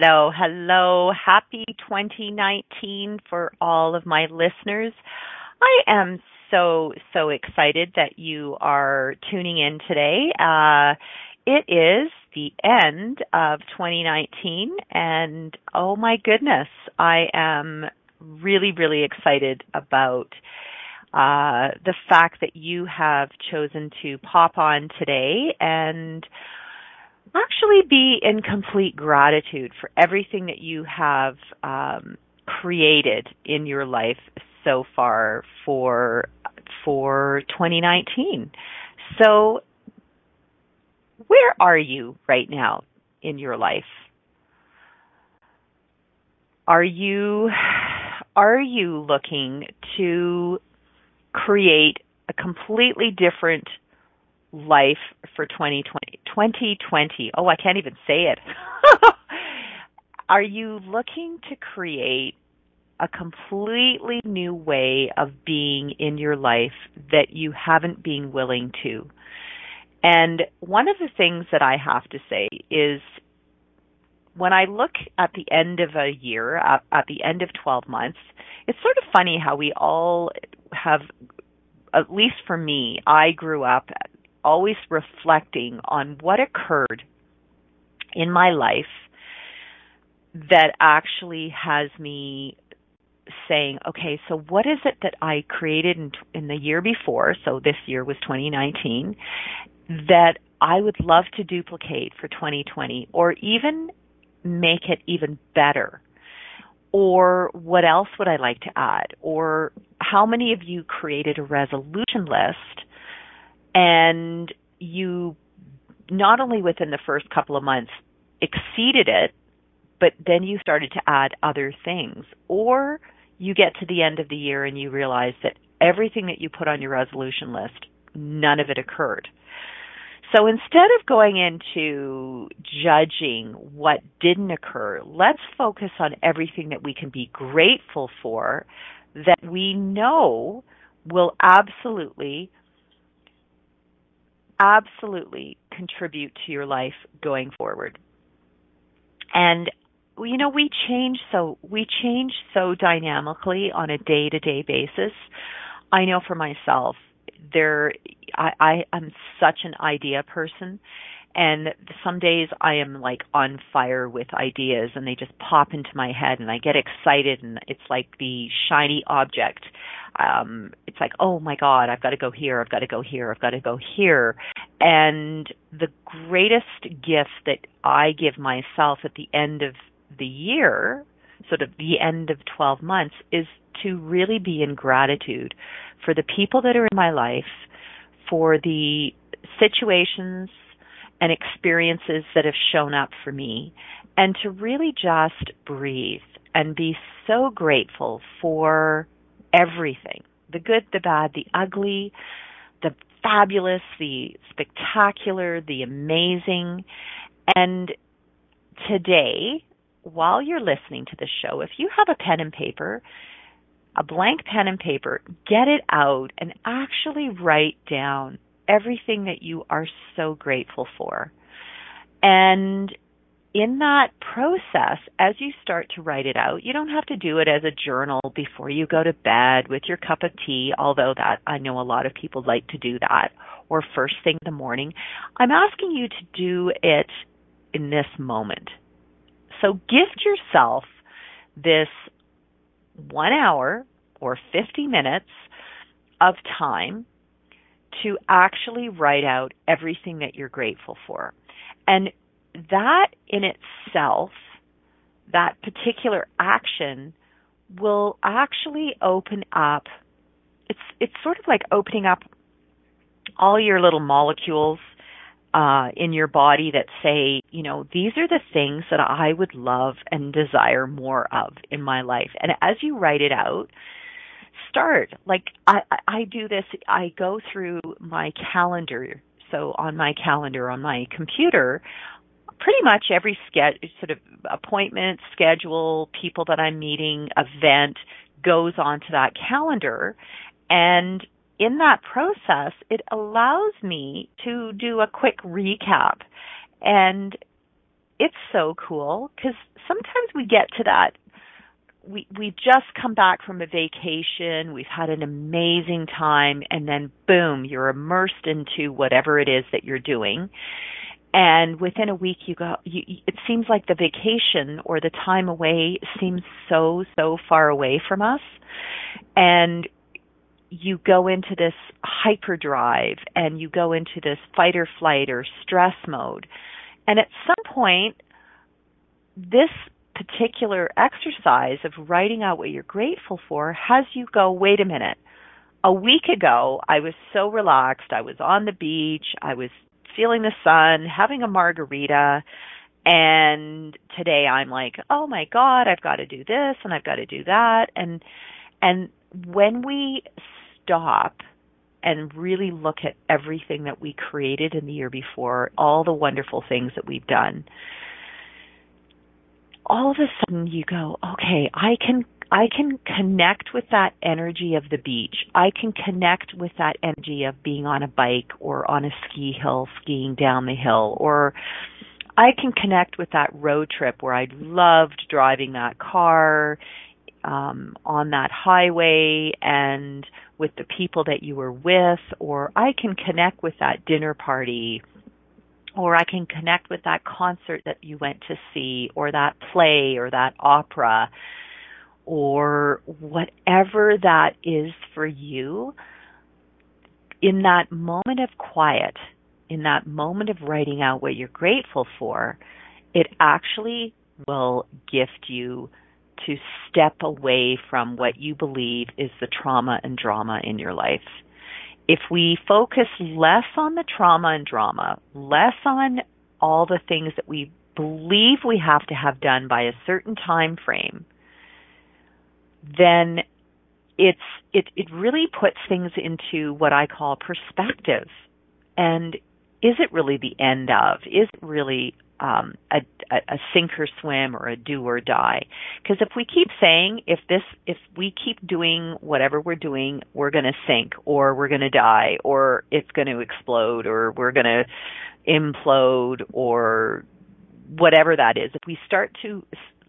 Hello, hello. Happy 2019 for all of my listeners. I am so, so excited that you are tuning in today. Uh, it is the end of 2019 and oh my goodness, I am really, really excited about uh, the fact that you have chosen to pop on today and actually be in complete gratitude for everything that you have um, created in your life so far for for 2019. So where are you right now in your life? Are you are you looking to create a completely different life for 2020 2020 oh i can't even say it. Are you looking to create a completely new way of being in your life that you haven't been willing to? And one of the things that i have to say is when i look at the end of a year at, at the end of 12 months it's sort of funny how we all have at least for me, I grew up always reflecting on what occurred in my life that actually has me saying, okay, so what is it that I created in, in the year before? So this year was 2019 that I would love to duplicate for 2020 or even make it even better. Or what else would I like to add? Or how many of you created a resolution list and you not only within the first couple of months exceeded it, but then you started to add other things. Or you get to the end of the year and you realize that everything that you put on your resolution list, none of it occurred. So instead of going into judging what didn't occur, let's focus on everything that we can be grateful for that we know will absolutely absolutely contribute to your life going forward. And you know, we change so we change so dynamically on a day-to-day basis. I know for myself, there I, I I'm such an idea person and some days I am like on fire with ideas and they just pop into my head and I get excited and it's like the shiny object. Um, it's like, oh my God, I've got to go here, I've got to go here, I've got to go here. And the greatest gift that I give myself at the end of the year, sort of the end of 12 months, is to really be in gratitude for the people that are in my life, for the situations, and experiences that have shown up for me and to really just breathe and be so grateful for everything the good, the bad, the ugly, the fabulous, the spectacular, the amazing. And today, while you're listening to the show, if you have a pen and paper, a blank pen and paper, get it out and actually write down everything that you are so grateful for. And in that process, as you start to write it out, you don't have to do it as a journal before you go to bed with your cup of tea, although that I know a lot of people like to do that, or first thing in the morning. I'm asking you to do it in this moment. So gift yourself this one hour or 50 minutes of time to actually write out everything that you're grateful for. And that in itself, that particular action will actually open up it's it's sort of like opening up all your little molecules uh, in your body that say, you know, these are the things that I would love and desire more of in my life. And as you write it out, start. Like I, I do this, I go through my calendar. So on my calendar on my computer, pretty much every ske- sort of appointment, schedule, people that I'm meeting, event goes onto that calendar. And in that process, it allows me to do a quick recap. And it's so cool because sometimes we get to that we we've just come back from a vacation, we've had an amazing time and then boom, you're immersed into whatever it is that you're doing. And within a week you go you, it seems like the vacation or the time away seems so so far away from us. And you go into this hyperdrive and you go into this fight or flight or stress mode. And at some point, this particular exercise of writing out what you're grateful for has you go, wait a minute. A week ago, I was so relaxed. I was on the beach. I was feeling the sun, having a margarita. And today I'm like, oh my God, I've got to do this and I've got to do that. And, and when we stop and really look at everything that we created in the year before, all the wonderful things that we've done, all of a sudden you go, okay, I can I can connect with that energy of the beach. I can connect with that energy of being on a bike or on a ski hill skiing down the hill or I can connect with that road trip where I loved driving that car um on that highway and with the people that you were with or I can connect with that dinner party or I can connect with that concert that you went to see, or that play, or that opera, or whatever that is for you. In that moment of quiet, in that moment of writing out what you're grateful for, it actually will gift you to step away from what you believe is the trauma and drama in your life if we focus less on the trauma and drama, less on all the things that we believe we have to have done by a certain time frame, then it's it it really puts things into what I call perspective. And is it really the end of? Is it really um, a, a sink or swim or a do or die. Because if we keep saying if this if we keep doing whatever we're doing, we're going to sink or we're going to die or it's going to explode or we're going to implode or whatever that is. If we start to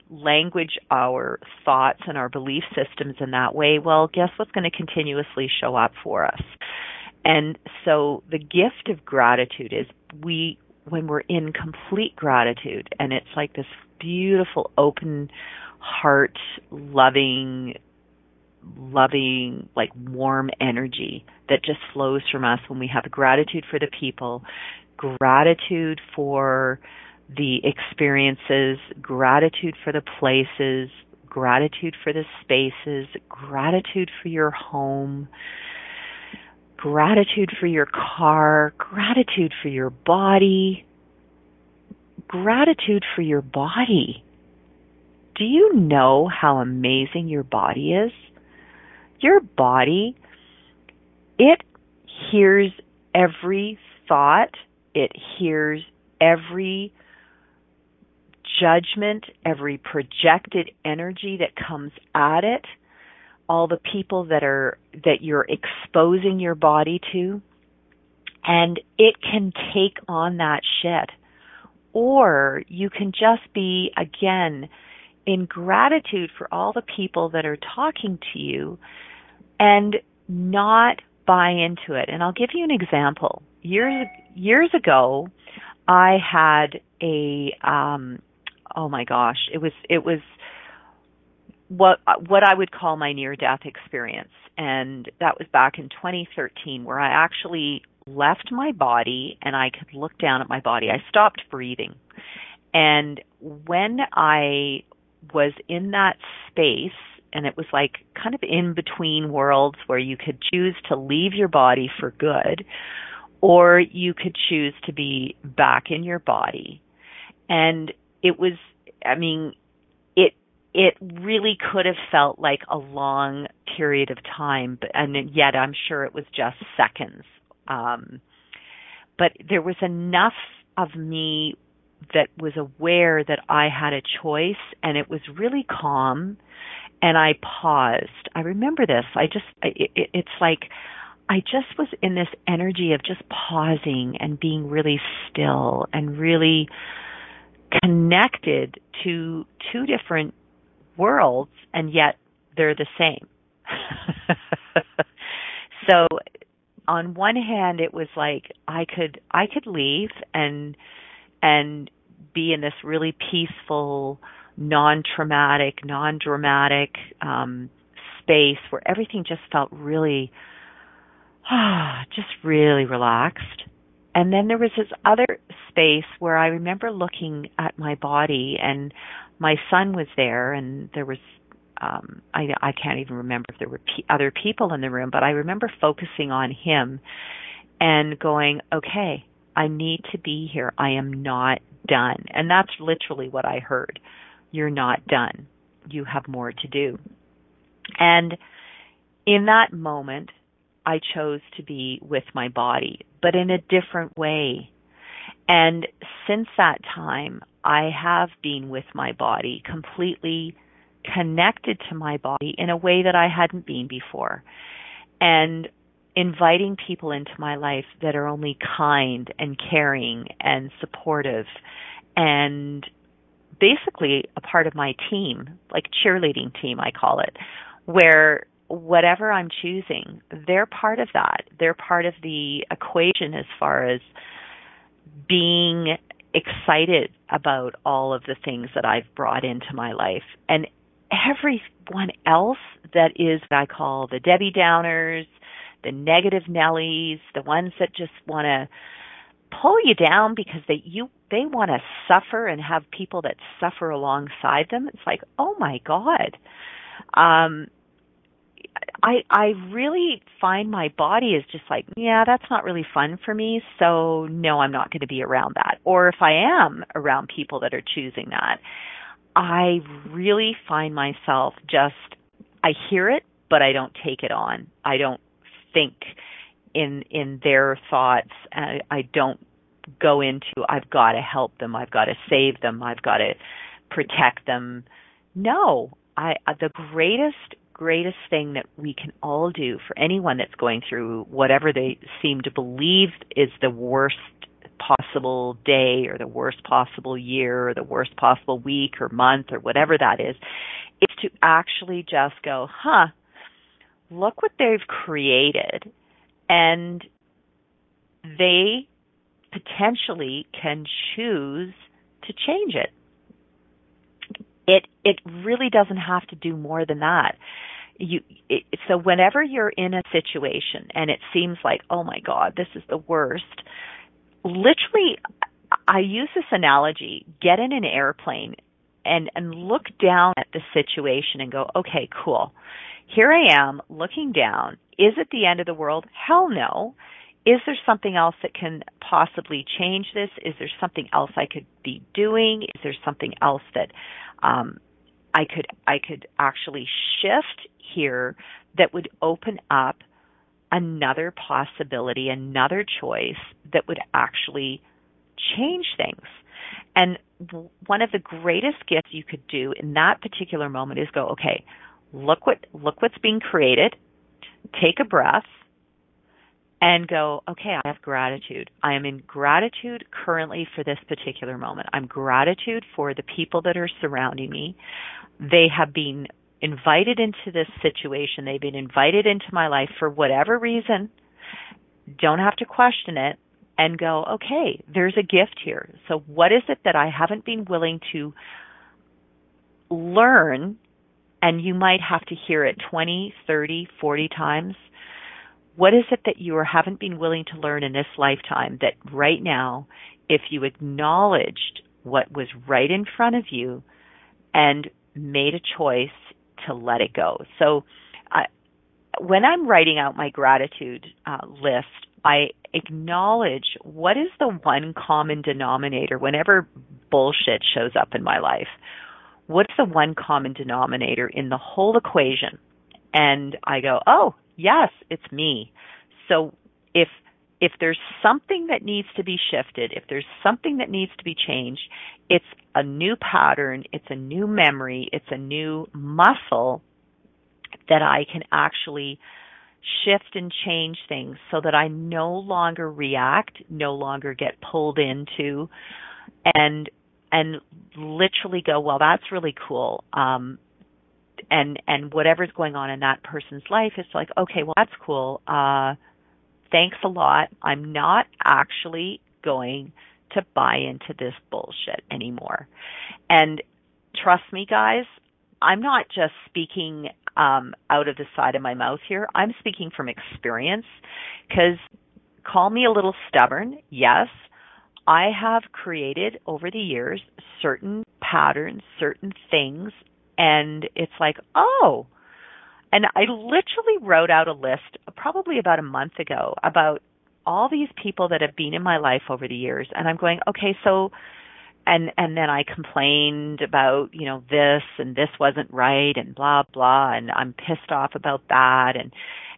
language our thoughts and our belief systems in that way, well, guess what's going to continuously show up for us? And so the gift of gratitude is we when we're in complete gratitude and it's like this beautiful open heart loving loving like warm energy that just flows from us when we have gratitude for the people gratitude for the experiences gratitude for the places gratitude for the spaces gratitude for your home gratitude for your car, gratitude for your body, gratitude for your body. Do you know how amazing your body is? Your body, it hears every thought, it hears every judgment, every projected energy that comes at it all the people that are that you're exposing your body to and it can take on that shit. Or you can just be again in gratitude for all the people that are talking to you and not buy into it. And I'll give you an example. Years years ago I had a um oh my gosh it was it was what what I would call my near death experience and that was back in 2013 where I actually left my body and I could look down at my body. I stopped breathing. And when I was in that space and it was like kind of in between worlds where you could choose to leave your body for good or you could choose to be back in your body. And it was, I mean, it, it really could have felt like a long period of time, but, and yet I'm sure it was just seconds. Um, but there was enough of me that was aware that I had a choice and it was really calm and I paused. I remember this. I just, it, it, it's like, I just was in this energy of just pausing and being really still and really connected to two different worlds and yet they're the same. so on one hand it was like I could I could leave and and be in this really peaceful, non-traumatic, non-dramatic um space where everything just felt really ah, just really relaxed. And then there was this other space where I remember looking at my body and my son was there and there was um I I can't even remember if there were p- other people in the room, but I remember focusing on him and going, "Okay, I need to be here. I am not done." And that's literally what I heard. You're not done. You have more to do. And in that moment, I chose to be with my body, but in a different way. And since that time, I have been with my body completely connected to my body in a way that I hadn't been before. And inviting people into my life that are only kind and caring and supportive and basically a part of my team, like cheerleading team, I call it, where whatever I'm choosing, they're part of that. They're part of the equation as far as being excited about all of the things that I've brought into my life. And everyone else that is what I call the Debbie Downers, the negative Nellies, the ones that just want to pull you down because they you they want to suffer and have people that suffer alongside them. It's like, oh my god. Um, I I really find my body is just like, yeah, that's not really fun for me, so no, I'm not going to be around that. Or if I am around people that are choosing that, I really find myself just I hear it, but I don't take it on. I don't think in in their thoughts. I, I don't go into I've got to help them, I've got to save them, I've got to protect them. No, I the greatest greatest thing that we can all do for anyone that's going through whatever they seem to believe is the worst possible day or the worst possible year or the worst possible week or month or whatever that is, is to actually just go, huh, look what they've created and they potentially can choose to change it. It it really doesn't have to do more than that you it, so whenever you're in a situation and it seems like oh my god this is the worst literally i use this analogy get in an airplane and and look down at the situation and go okay cool. Here i am looking down. Is it the end of the world? Hell no. Is there something else that can possibly change this? Is there something else i could be doing? Is there something else that um I could I could actually shift here that would open up another possibility, another choice that would actually change things. And one of the greatest gifts you could do in that particular moment is go, okay, look what look what's being created. Take a breath and go, okay, I have gratitude. I am in gratitude currently for this particular moment. I'm gratitude for the people that are surrounding me. They have been invited into this situation. They've been invited into my life for whatever reason. Don't have to question it and go, okay, there's a gift here. So what is it that I haven't been willing to learn? And you might have to hear it 20, 30, 40 times. What is it that you haven't been willing to learn in this lifetime that right now, if you acknowledged what was right in front of you and made a choice to let it go. So, when I'm writing out my gratitude uh, list, I acknowledge what is the one common denominator whenever bullshit shows up in my life. What's the one common denominator in the whole equation? And I go, oh, yes, it's me. So if if there's something that needs to be shifted, if there's something that needs to be changed, it's a new pattern, it's a new memory, it's a new muscle that I can actually shift and change things so that I no longer react, no longer get pulled into and and literally go, well that's really cool. Um and and whatever's going on in that person's life is like, okay, well that's cool. Uh thanks a lot. I'm not actually going to buy into this bullshit anymore. And trust me guys, I'm not just speaking um, out of the side of my mouth here. I'm speaking from experience because call me a little stubborn. Yes, I have created over the years certain patterns, certain things, and it's like, oh, and I literally wrote out a list probably about a month ago about all these people that have been in my life over the years. And I'm going, okay, so and and then I complained about you know this and this wasn't right and blah blah and I'm pissed off about that. And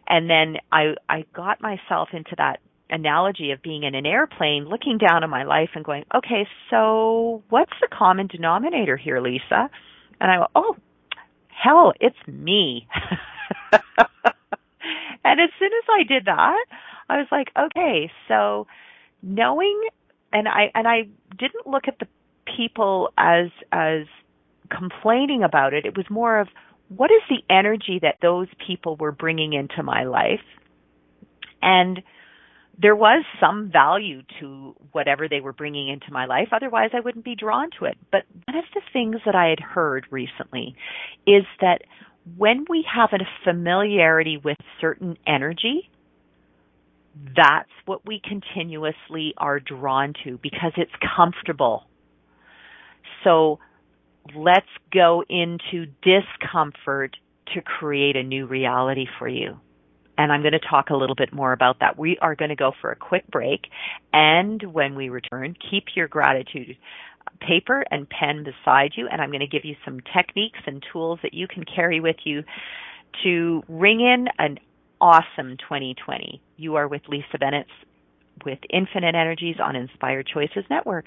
and then I I got myself into that analogy of being in an airplane looking down on my life and going okay so what's the common denominator here Lisa? And I go oh hell it's me and as soon as I did that I was like okay so knowing and I and I didn't look at the people as as complaining about it. It was more of what is the energy that those people were bringing into my life, and there was some value to whatever they were bringing into my life. Otherwise, I wouldn't be drawn to it. But one of the things that I had heard recently is that when we have a familiarity with certain energy, that's what we continuously are drawn to because it's comfortable. So let's go into discomfort to create a new reality for you. And I'm going to talk a little bit more about that. We are going to go for a quick break. And when we return, keep your gratitude paper and pen beside you. And I'm going to give you some techniques and tools that you can carry with you to ring in an awesome 2020. You are with Lisa Bennett with Infinite Energies on Inspired Choices Network.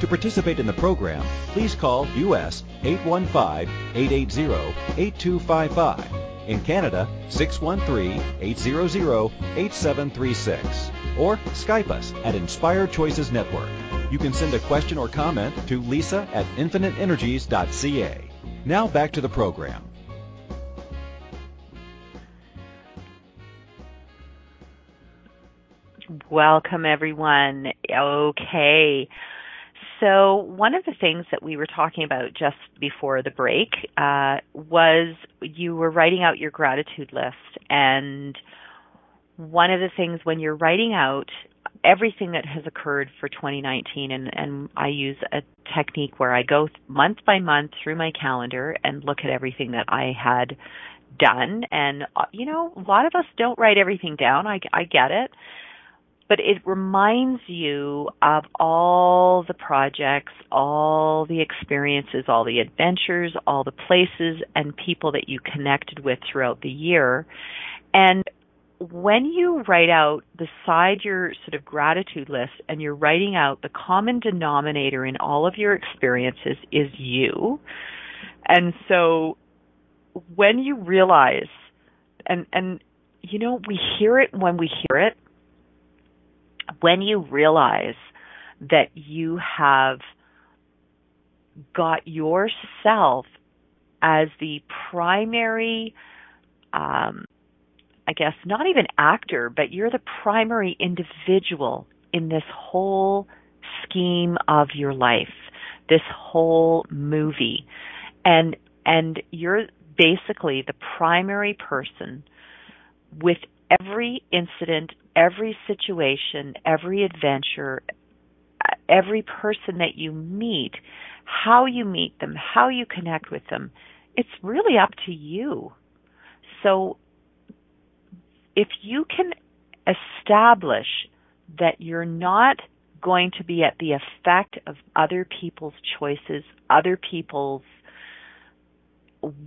To participate in the program, please call US 815-880-8255. In Canada, 613-800-8736. Or Skype us at Inspired Choices Network. You can send a question or comment to lisa at infiniteenergies.ca. Now back to the program. Welcome, everyone. Okay. So, one of the things that we were talking about just before the break uh, was you were writing out your gratitude list. And one of the things when you're writing out everything that has occurred for 2019, and, and I use a technique where I go month by month through my calendar and look at everything that I had done. And, uh, you know, a lot of us don't write everything down. I, I get it but it reminds you of all the projects, all the experiences, all the adventures, all the places and people that you connected with throughout the year. And when you write out beside your sort of gratitude list and you're writing out the common denominator in all of your experiences is you. And so when you realize and and you know we hear it when we hear it when you realize that you have got yourself as the primary, um, I guess, not even actor, but you're the primary individual in this whole scheme of your life, this whole movie. And, and you're basically the primary person with every incident, every situation, every adventure, every person that you meet, how you meet them, how you connect with them, it's really up to you. So if you can establish that you're not going to be at the effect of other people's choices, other people's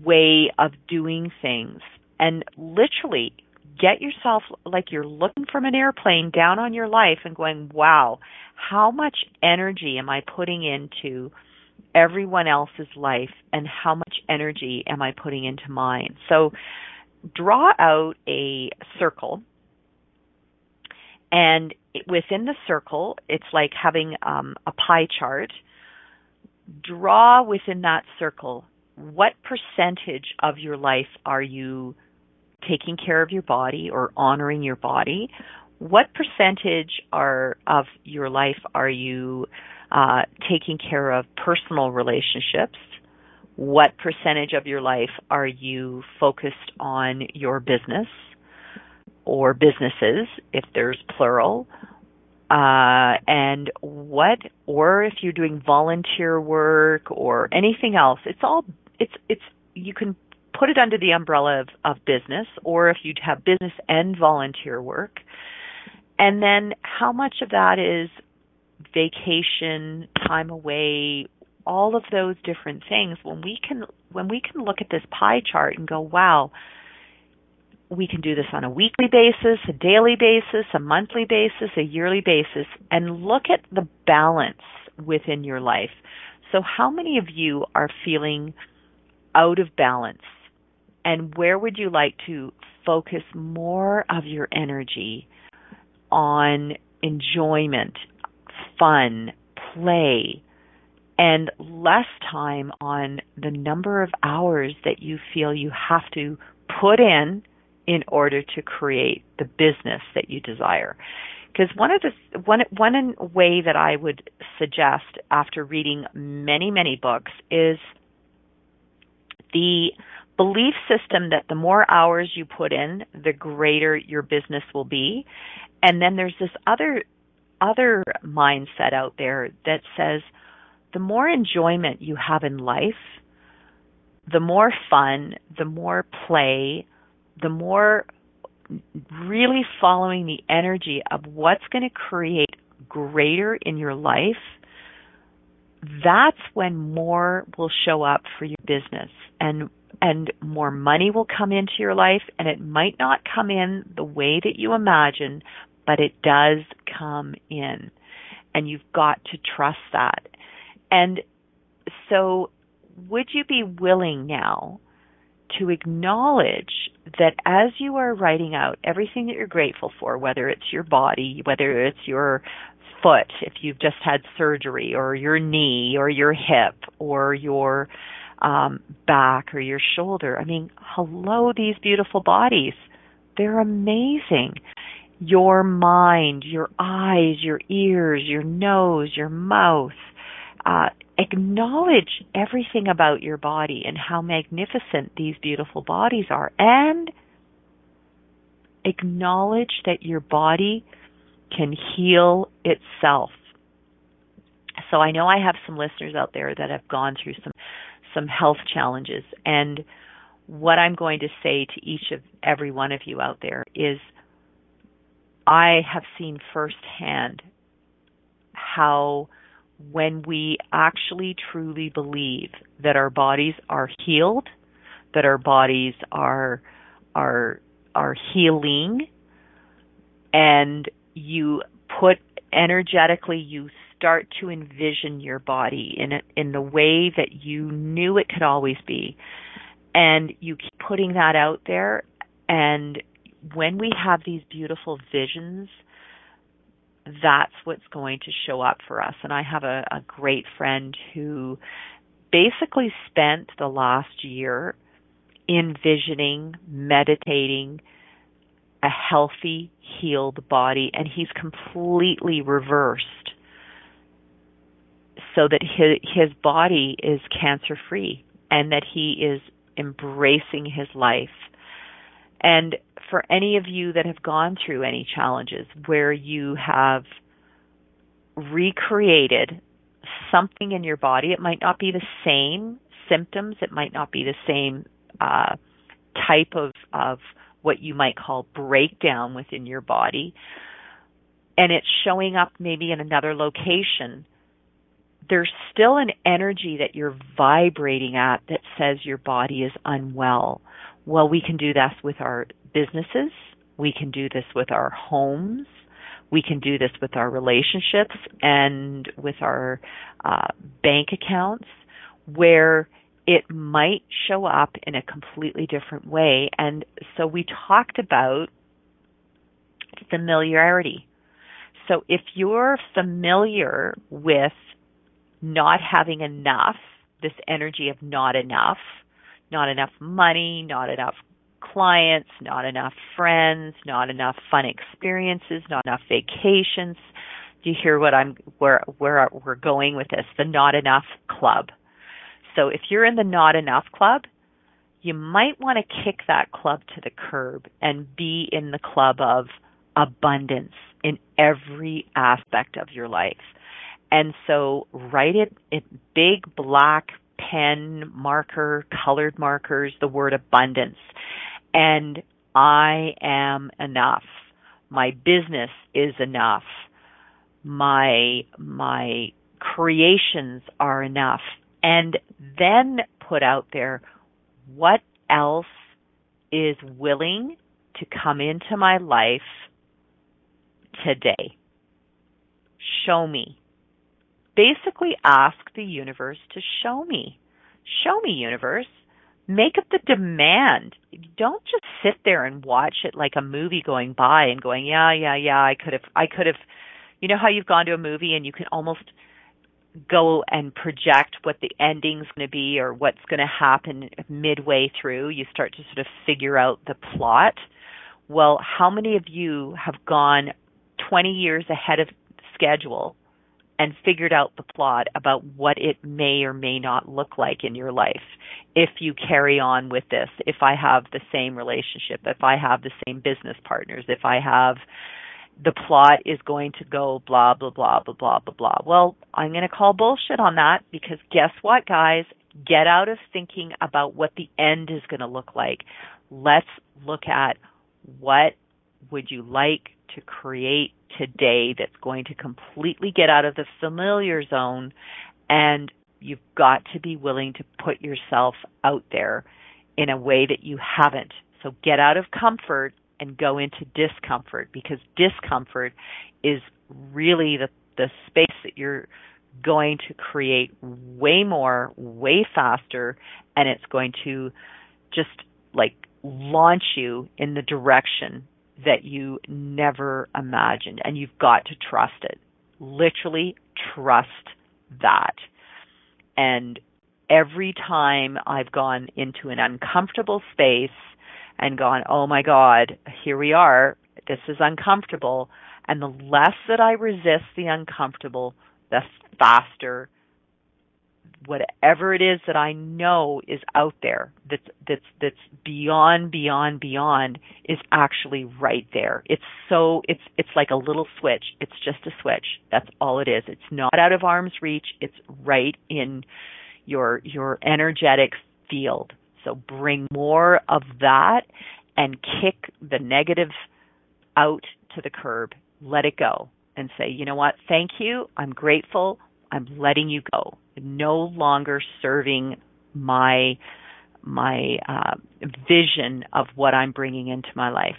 way of doing things, and literally get yourself like you're looking from an airplane down on your life and going, wow, how much energy am I putting into everyone else's life and how much energy am I putting into mine? So draw out a circle and within the circle, it's like having um, a pie chart. Draw within that circle what percentage of your life are you taking care of your body or honoring your body, what percentage are of your life are you uh, taking care of personal relationships? What percentage of your life are you focused on your business or businesses, if there's plural? Uh, and what, or if you're doing volunteer work or anything else, it's all, it's, it's, you can put it under the umbrella of, of business, or if you'd have business and volunteer work. And then how much of that is vacation, time away, all of those different things. When we can when we can look at this pie chart and go, wow, we can do this on a weekly basis, a daily basis, a monthly basis, a yearly basis, and look at the balance within your life. So, how many of you are feeling out of balance and where would you like to focus more of your energy on enjoyment, fun, play, and less time on the number of hours that you feel you have to put in in order to create the business that you desire. Because one of the one one way that I would suggest after reading many many books is the belief system that the more hours you put in, the greater your business will be. And then there's this other other mindset out there that says the more enjoyment you have in life, the more fun, the more play, the more really following the energy of what's going to create greater in your life, that's when more will show up for your business and and more money will come into your life and it might not come in the way that you imagine, but it does come in. And you've got to trust that. And so would you be willing now to acknowledge that as you are writing out everything that you're grateful for, whether it's your body, whether it's your foot, if you've just had surgery, or your knee, or your hip, or your um, back, or your shoulder. I mean, hello, these beautiful bodies. They're amazing. Your mind, your eyes, your ears, your nose, your mouth, uh, acknowledge everything about your body and how magnificent these beautiful bodies are and acknowledge that your body can heal itself. So I know I have some listeners out there that have gone through some some health challenges. And what I'm going to say to each of every one of you out there is I have seen firsthand how when we actually truly believe that our bodies are healed, that our bodies are are are healing and you put energetically you start to envision your body in a, in the way that you knew it could always be. And you keep putting that out there. And when we have these beautiful visions that's what's going to show up for us. And I have a, a great friend who basically spent the last year envisioning, meditating a healthy, healed body, and he's completely reversed so that his, his body is cancer free and that he is embracing his life. And for any of you that have gone through any challenges where you have recreated something in your body, it might not be the same symptoms, it might not be the same uh, type of, of what you might call breakdown within your body, and it's showing up maybe in another location, there's still an energy that you're vibrating at that says your body is unwell. Well, we can do this with our businesses. We can do this with our homes. We can do this with our relationships and with our uh, bank accounts where it might show up in a completely different way. And so we talked about familiarity. So if you're familiar with not having enough, this energy of not enough, not enough money, not enough clients, not enough friends, not enough fun experiences, not enough vacations. Do you hear what I'm where where we're going with this? The not enough club. So if you're in the not enough club, you might want to kick that club to the curb and be in the club of abundance in every aspect of your life. And so write it in big black pen marker, colored markers, the word abundance. And I am enough. My business is enough. My, my creations are enough. And then put out there what else is willing to come into my life today. Show me basically ask the universe to show me. Show me, universe. Make up the demand. Don't just sit there and watch it like a movie going by and going, yeah, yeah, yeah, I could have, I could have, you know how you've gone to a movie and you can almost go and project what the ending's going to be or what's going to happen midway through. You start to sort of figure out the plot. Well, how many of you have gone 20 years ahead of schedule and figured out the plot about what it may or may not look like in your life if you carry on with this if i have the same relationship if i have the same business partners if i have the plot is going to go blah blah blah blah blah blah blah well i'm going to call bullshit on that because guess what guys Get out of thinking about what the end is going to look like. Let's look at what would you like to create today that's going to completely get out of the familiar zone and you've got to be willing to put yourself out there in a way that you haven't. So get out of comfort and go into discomfort because discomfort is really the the space that you're going to create way more, way faster, and it's going to just like launch you in the direction that you never imagined. And you've got to trust it. Literally trust that. And every time I've gone into an uncomfortable space and gone, oh my God, here we are, this is uncomfortable. And the less that I resist the uncomfortable, the faster whatever it is that I know is out there that's that's that's beyond beyond beyond is actually right there. It's so it's it's like a little switch. It's just a switch. That's all it is. It's not out of arm's reach. It's right in your your energetic field. So bring more of that and kick the negative out to the curb. Let it go and say, you know what? Thank you. I'm grateful. I'm letting you go. No longer serving my my uh, vision of what I'm bringing into my life.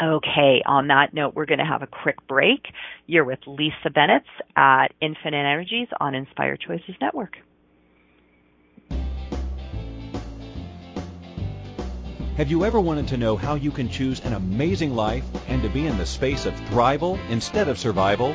Okay, on that note, we're going to have a quick break. You're with Lisa Bennett at Infinite Energies on Inspired Choices Network. Have you ever wanted to know how you can choose an amazing life and to be in the space of thrival instead of survival?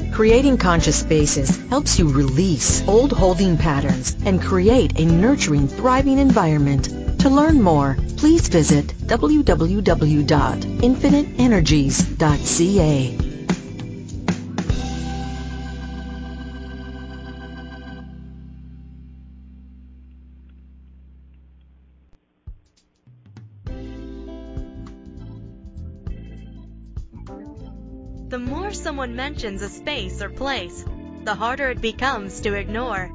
Creating Conscious Spaces helps you release old holding patterns and create a nurturing, thriving environment. To learn more, please visit www.infiniteenergies.ca. More someone mentions a space or place, the harder it becomes to ignore.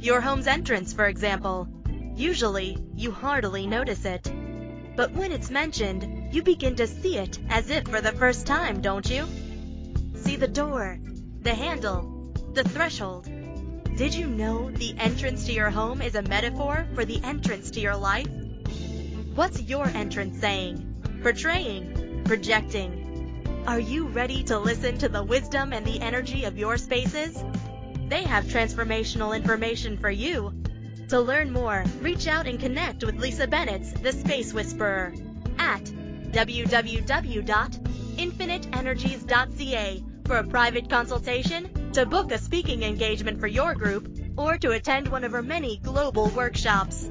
Your home's entrance, for example. Usually, you hardly notice it. But when it's mentioned, you begin to see it as if for the first time, don't you? See the door, the handle, the threshold. Did you know the entrance to your home is a metaphor for the entrance to your life? What's your entrance saying? Portraying? Projecting? Are you ready to listen to the wisdom and the energy of your spaces? They have transformational information for you to learn more, reach out and connect with Lisa Bennett's The Space Whisperer at www.infiniteenergies.ca for a private consultation, to book a speaking engagement for your group, or to attend one of her many global workshops.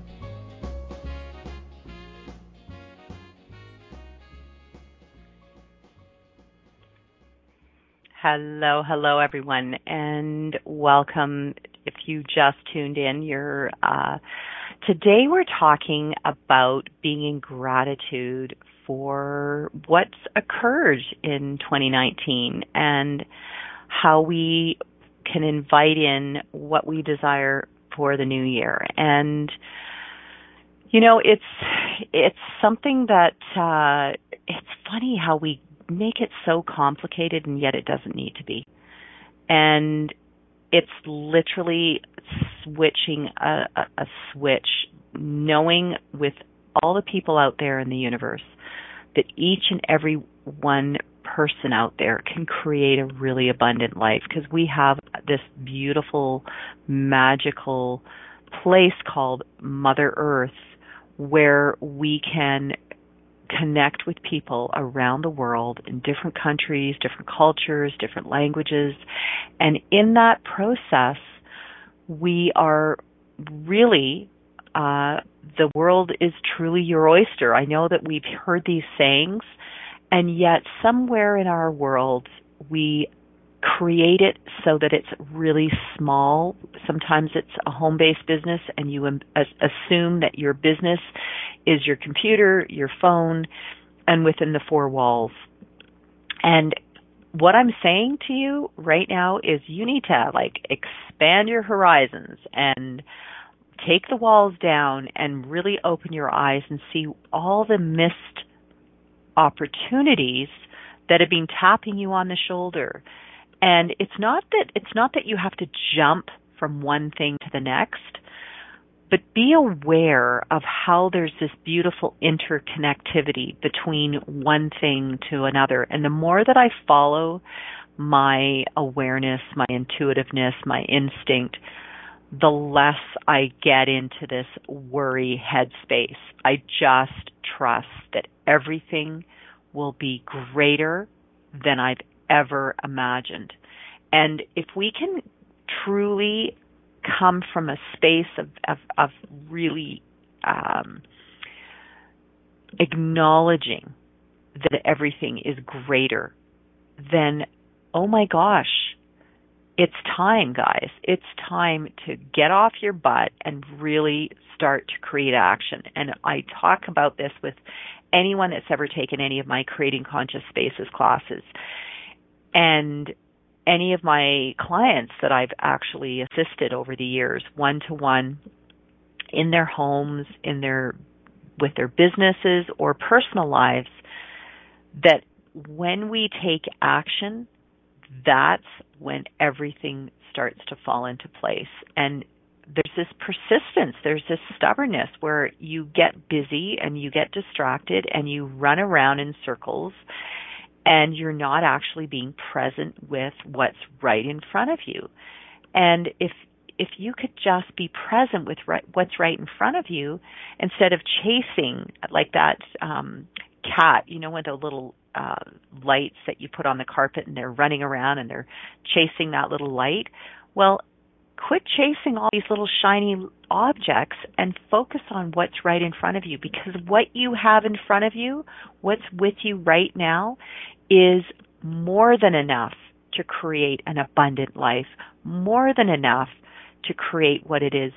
Hello, hello, everyone, and welcome. If you just tuned in, you're uh, today we're talking about being in gratitude for what's occurred in 2019 and how we can invite in what we desire for the new year. And you know, it's it's something that uh, it's funny how we make it so complicated and yet it doesn't need to be. And it's literally switching a, a, a switch, knowing with all the people out there in the universe that each and every one person out there can create a really abundant life because we have this beautiful, magical place called Mother Earth where we can connect with people around the world in different countries, different cultures, different languages. And in that process, we are really, uh, the world is truly your oyster. I know that we've heard these sayings, and yet somewhere in our world, we create it so that it's really small. Sometimes it's a home based business, and you assume that your business is your computer, your phone, and within the four walls. And what I'm saying to you right now is you need to like expand your horizons and take the walls down and really open your eyes and see all the missed opportunities that have been tapping you on the shoulder and it's not that it's not that you have to jump from one thing to the next, but be aware of how there's this beautiful interconnectivity between one thing to another. And the more that I follow my awareness, my intuitiveness, my instinct, the less I get into this worry headspace. I just trust that everything will be greater than I've ever imagined. And if we can truly come from a space of, of, of really um, acknowledging that everything is greater, then, oh my gosh, it's time, guys. It's time to get off your butt and really start to create action. And I talk about this with anyone that's ever taken any of my Creating Conscious Spaces classes. And any of my clients that I've actually assisted over the years, one to one, in their homes, in their with their businesses or personal lives, that when we take action, that's when everything starts to fall into place. And there's this persistence, there's this stubbornness where you get busy and you get distracted and you run around in circles and you're not actually being present with what's right in front of you. And if if you could just be present with right, what's right in front of you instead of chasing like that um cat, you know, with the little uh lights that you put on the carpet and they're running around and they're chasing that little light. Well, quit chasing all these little shiny objects and focus on what's right in front of you because what you have in front of you, what's with you right now, is more than enough to create an abundant life, more than enough to create what it is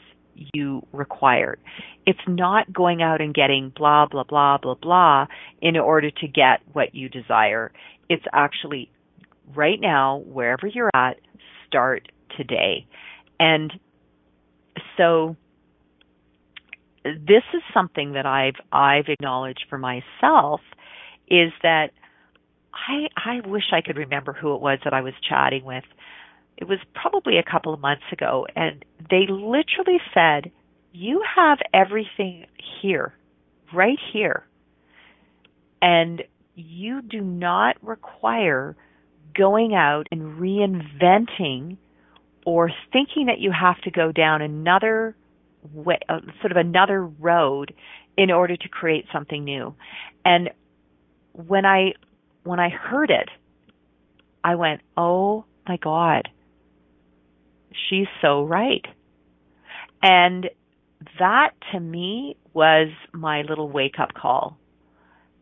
you require. It's not going out and getting blah, blah, blah, blah, blah in order to get what you desire. It's actually right now, wherever you're at, start today. And so this is something that I've I've acknowledged for myself is that I I wish I could remember who it was that I was chatting with. It was probably a couple of months ago and they literally said, "You have everything here, right here." And you do not require going out and reinventing or thinking that you have to go down another way, uh, sort of another road in order to create something new. And when I when I heard it, I went, "Oh my god. She's so right." And that to me was my little wake up call.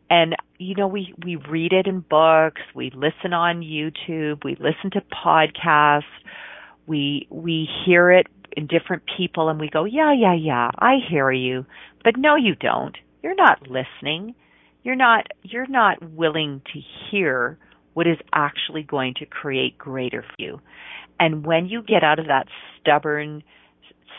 And you know, we, we read it in books, we listen on YouTube, we listen to podcasts, we, we hear it in different people and we go, yeah, yeah, yeah, I hear you. But no, you don't. You're not listening. You're not, you're not willing to hear what is actually going to create greater for you. And when you get out of that stubborn,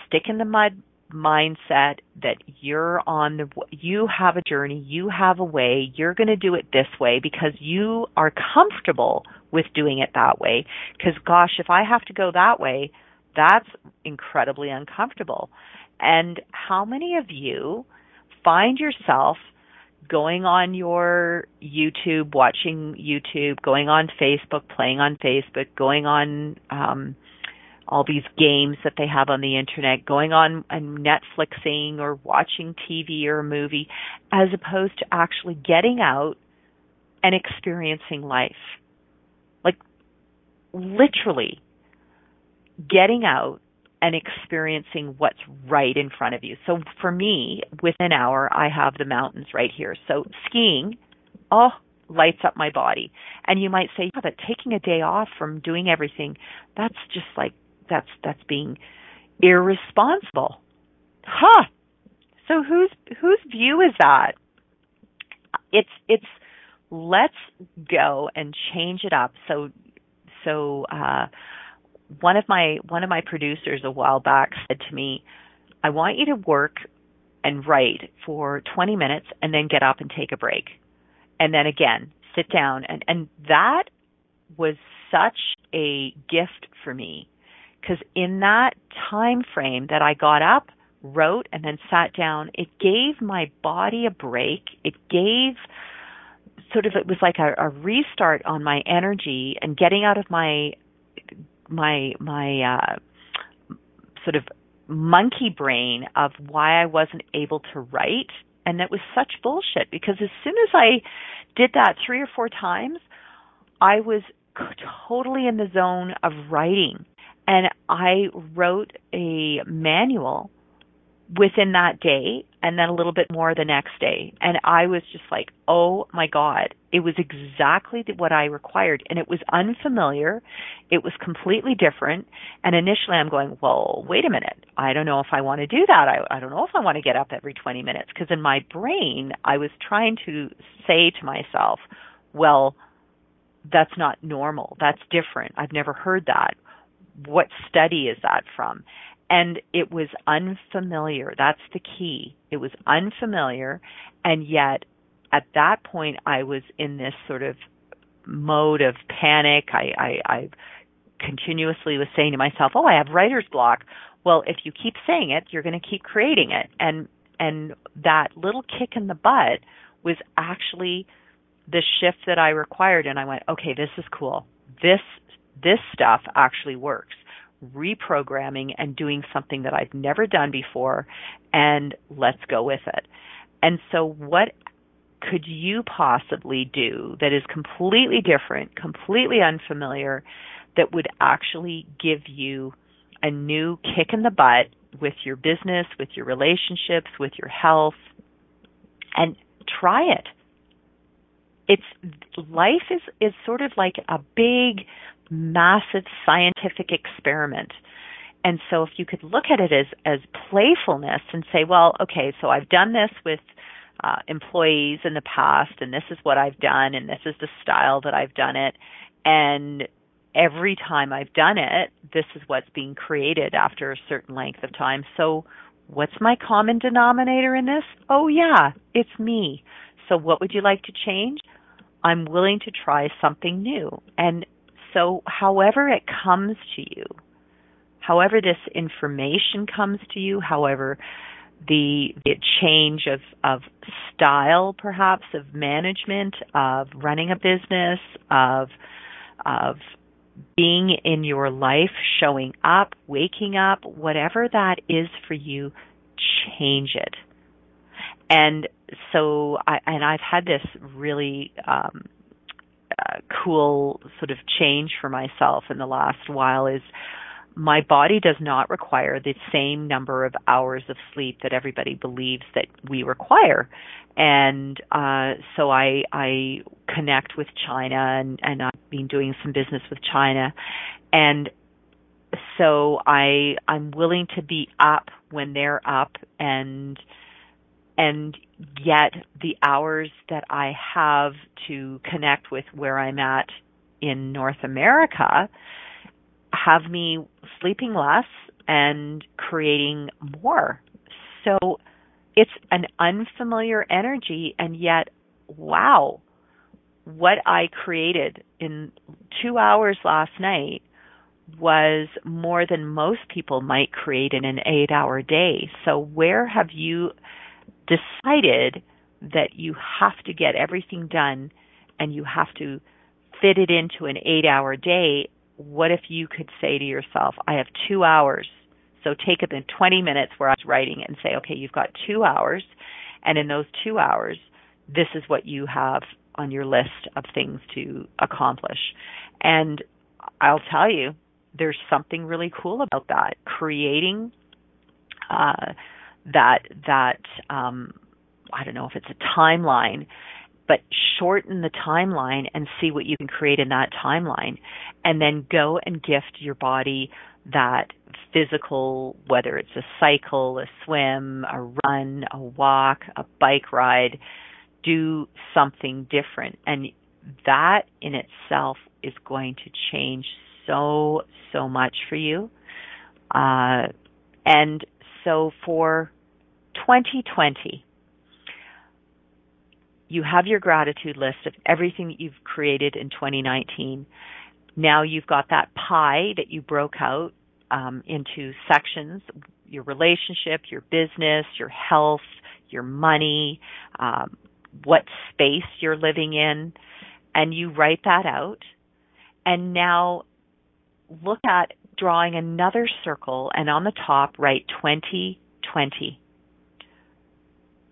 stick in the mud mindset that you're on the you have a journey, you have a way, you're going to do it this way because you are comfortable with doing it that way. Cuz gosh, if I have to go that way, that's incredibly uncomfortable. And how many of you find yourself going on your YouTube, watching YouTube, going on Facebook, playing on Facebook, going on um, all these games that they have on the internet, going on and Netflixing or watching TV or a movie, as opposed to actually getting out and experiencing life. Literally getting out and experiencing what's right in front of you. So for me, within an hour, I have the mountains right here. So skiing, oh, lights up my body. And you might say, yeah, but taking a day off from doing everything, that's just like that's that's being irresponsible. Huh. So whose whose view is that? It's it's let's go and change it up. So so uh one of my one of my producers a while back said to me, I want you to work and write for 20 minutes and then get up and take a break. And then again, sit down and and that was such a gift for me because in that time frame that I got up, wrote, and then sat down, it gave my body a break. It gave sort of it was like a, a restart on my energy and getting out of my my my uh sort of monkey brain of why I wasn't able to write. And that was such bullshit because as soon as I did that 3 or 4 times I was totally in the zone of writing. And I wrote a manual within that day and then a little bit more the next day. And I was just like, oh my God, it was exactly what I required. And it was unfamiliar. It was completely different. And initially I'm going, well, wait a minute. I don't know if I want to do that. I, I don't know if I want to get up every 20 minutes. Because in my brain, I was trying to say to myself, well, that's not normal. That's different. I've never heard that what study is that from? And it was unfamiliar. That's the key. It was unfamiliar. And yet at that point, I was in this sort of mode of panic. I, I, I continuously was saying to myself, "Oh, I have writer's block." Well, if you keep saying it, you're going to keep creating it, and and that little kick in the butt was actually the shift that I required. And I went, "Okay, this is cool. This this stuff actually works. Reprogramming and doing something that I've never done before, and let's go with it. And so, what could you possibly do that is completely different, completely unfamiliar, that would actually give you a new kick in the butt with your business, with your relationships, with your health, and try it. It's life is is sort of like a big massive scientific experiment. And so if you could look at it as, as playfulness and say, well, okay, so I've done this with uh, employees in the past and this is what I've done and this is the style that I've done it. And every time I've done it, this is what's being created after a certain length of time. So what's my common denominator in this? Oh yeah, it's me. So what would you like to change? I'm willing to try something new. And so, however it comes to you, however this information comes to you, however the, the change of, of style, perhaps, of management, of running a business, of, of being in your life, showing up, waking up, whatever that is for you, change it. And so, I, and I've had this really um, uh, cool sort of change for myself in the last while is my body does not require the same number of hours of sleep that everybody believes that we require. And uh, so I I connect with China and, and I've been doing some business with China and so I I'm willing to be up when they're up and and yet the hours that I have to connect with where I'm at in North America have me sleeping less and creating more. So it's an unfamiliar energy and yet wow what I created in 2 hours last night was more than most people might create in an 8-hour day. So where have you decided that you have to get everything done and you have to fit it into an 8-hour day? What if you could say to yourself, I have 2 hours so take it in 20 minutes where I was writing it and say, okay, you've got two hours, and in those two hours, this is what you have on your list of things to accomplish. And I'll tell you, there's something really cool about that. Creating uh, that that um, I don't know if it's a timeline, but shorten the timeline and see what you can create in that timeline, and then go and gift your body that physical, whether it's a cycle, a swim, a run, a walk, a bike ride, do something different. And that in itself is going to change so, so much for you. Uh, and so for 2020, you have your gratitude list of everything that you've created in 2019. Now you've got that pie that you broke out um, into sections your relationship, your business, your health, your money, um, what space you're living in, and you write that out. And now look at drawing another circle and on the top write 2020.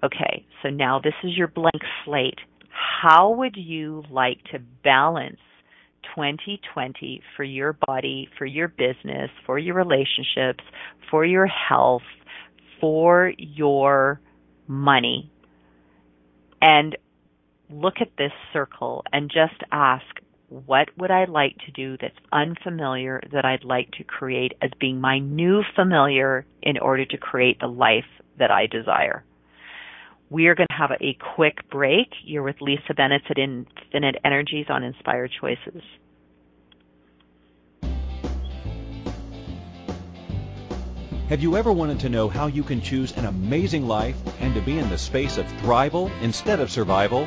Okay, so now this is your blank slate. How would you like to balance 2020 for your body, for your business, for your relationships, for your health, for your money? And look at this circle and just ask, what would I like to do that's unfamiliar that I'd like to create as being my new familiar in order to create the life that I desire? We are going to have a quick break. You're with Lisa Bennett at Infinite Energies on Inspired Choices. Have you ever wanted to know how you can choose an amazing life and to be in the space of thrival instead of survival?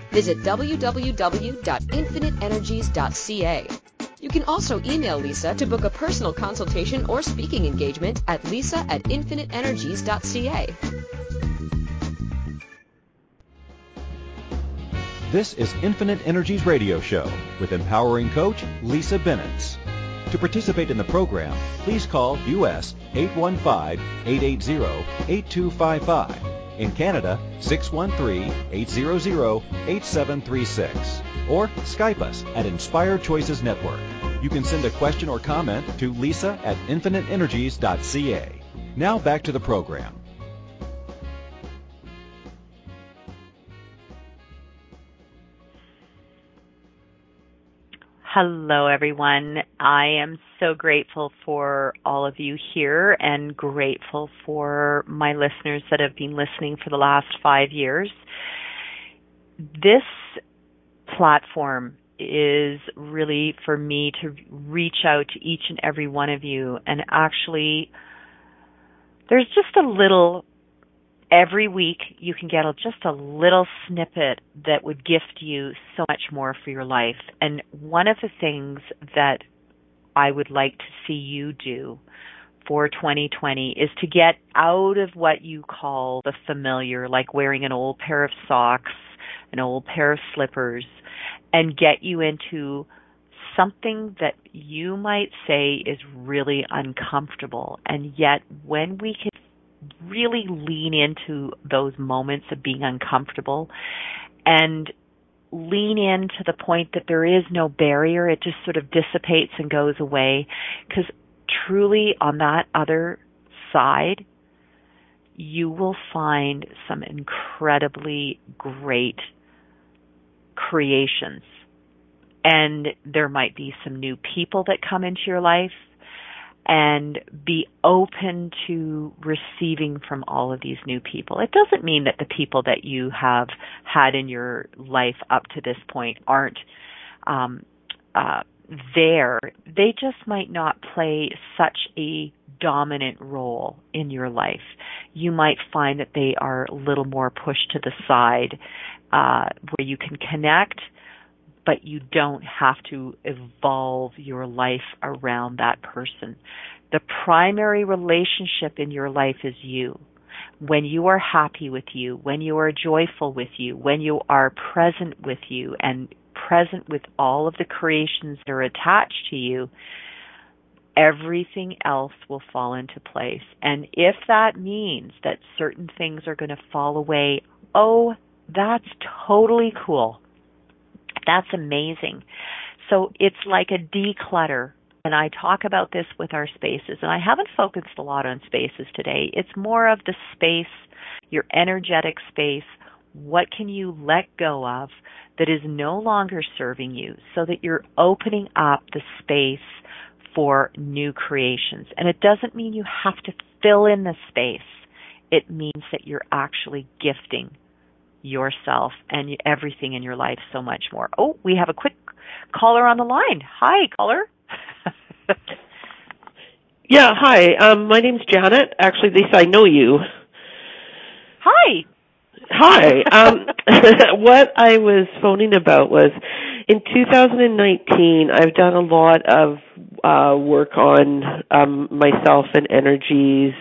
visit www.infiniteenergies.ca. You can also email Lisa to book a personal consultation or speaking engagement at lisa at infiniteenergies.ca. This is Infinite Energies Radio Show with empowering coach Lisa Bennett. To participate in the program, please call US 815-880-8255. In Canada, 613-800-8736. Or Skype us at Inspired Choices Network. You can send a question or comment to lisa at infiniteenergies.ca. Now back to the program. Hello, everyone. I am so grateful for all of you here and grateful for my listeners that have been listening for the last five years. This platform is really for me to reach out to each and every one of you and actually there's just a little every week you can get a, just a little snippet that would gift you so much more for your life. And one of the things that I would like to see you do for 2020 is to get out of what you call the familiar, like wearing an old pair of socks, an old pair of slippers, and get you into something that you might say is really uncomfortable. And yet, when we can really lean into those moments of being uncomfortable and lean in to the point that there is no barrier. It just sort of dissipates and goes away. Because truly, on that other side, you will find some incredibly great creations. And there might be some new people that come into your life and be open to receiving from all of these new people. It doesn't mean that the people that you have had in your life up to this point aren't um, uh, there. They just might not play such a dominant role in your life. You might find that they are a little more pushed to the side, uh, where you can connect but you don't have to evolve your life around that person. The primary relationship in your life is you. When you are happy with you, when you are joyful with you, when you are present with you and present with all of the creations that are attached to you, everything else will fall into place. And if that means that certain things are going to fall away, oh, that's totally cool. That's amazing. So it's like a declutter. And I talk about this with our spaces, and I haven't focused a lot on spaces today. It's more of the space, your energetic space. What can you let go of that is no longer serving you so that you're opening up the space for new creations? And it doesn't mean you have to fill in the space. It means that you're actually gifting yourself and everything in your life so much more. Oh, we have a quick caller on the line. Hi, caller. yeah, hi. Um, my name's Janet. Actually, Lisa, I know you. Hi. Hi. Um, what I was phoning about was in 2019, I've done a lot of uh, work on um, myself and energies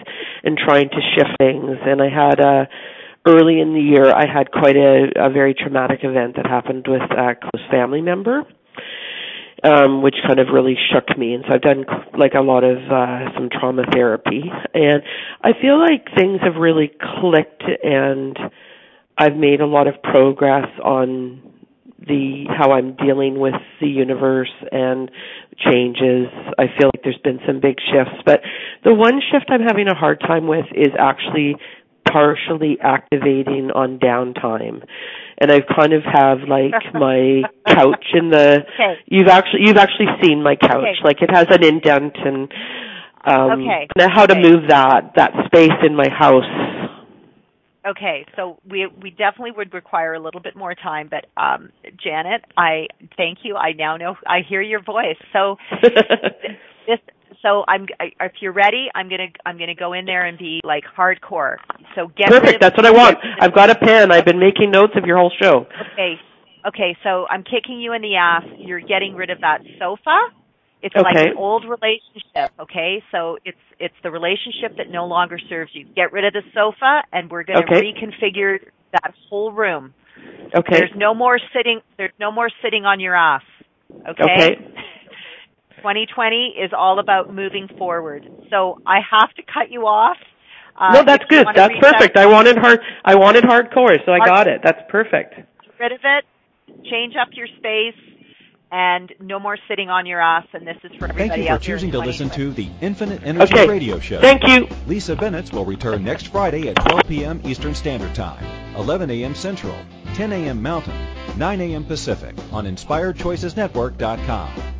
and trying to shift things. And I had a early in the year, I had quite a, a very traumatic event that happened with a close family member, um, which kind of really shook me. And so I've done like a lot of uh, some trauma therapy, and I feel like things have really clicked, and I've made a lot of progress on the how I'm dealing with the universe and changes. I feel like there's been some big shifts, but the one shift I'm having a hard time with is actually partially activating on downtime and I kind of have like my couch in the okay. you've actually you've actually seen my couch okay. like it has an indent and um okay. how to move that that space in my house Okay, so we we definitely would require a little bit more time, but um Janet, I thank you. I now know I hear your voice. So this so I'm if you're ready, I'm gonna I'm gonna go in there and be like hardcore. So get perfect. That's what I want. I've got a pen. I've been making notes of your whole show. Okay, okay. So I'm kicking you in the ass. You're getting rid of that sofa. It's okay. like an old relationship. Okay, so it's it's the relationship that no longer serves you. Get rid of the sofa, and we're going to okay. reconfigure that whole room. Okay. There's no more sitting. There's no more sitting on your ass. Okay. Okay. 2020 is all about moving forward. So I have to cut you off. Uh, no, that's good. That's perfect. Out, I wanted hard. I wanted hardcore, so I hard, got it. That's perfect. Get rid of it. Change up your space. And no more sitting on your ass. And this is for everybody Thank you for out choosing to listen to the Infinite Energy okay. Radio Show. Thank you. Lisa Bennett will return next Friday at 12 p.m. Eastern Standard Time, 11 a.m. Central, 10 a.m. Mountain, 9 a.m. Pacific on InspiredChoicesNetwork.com.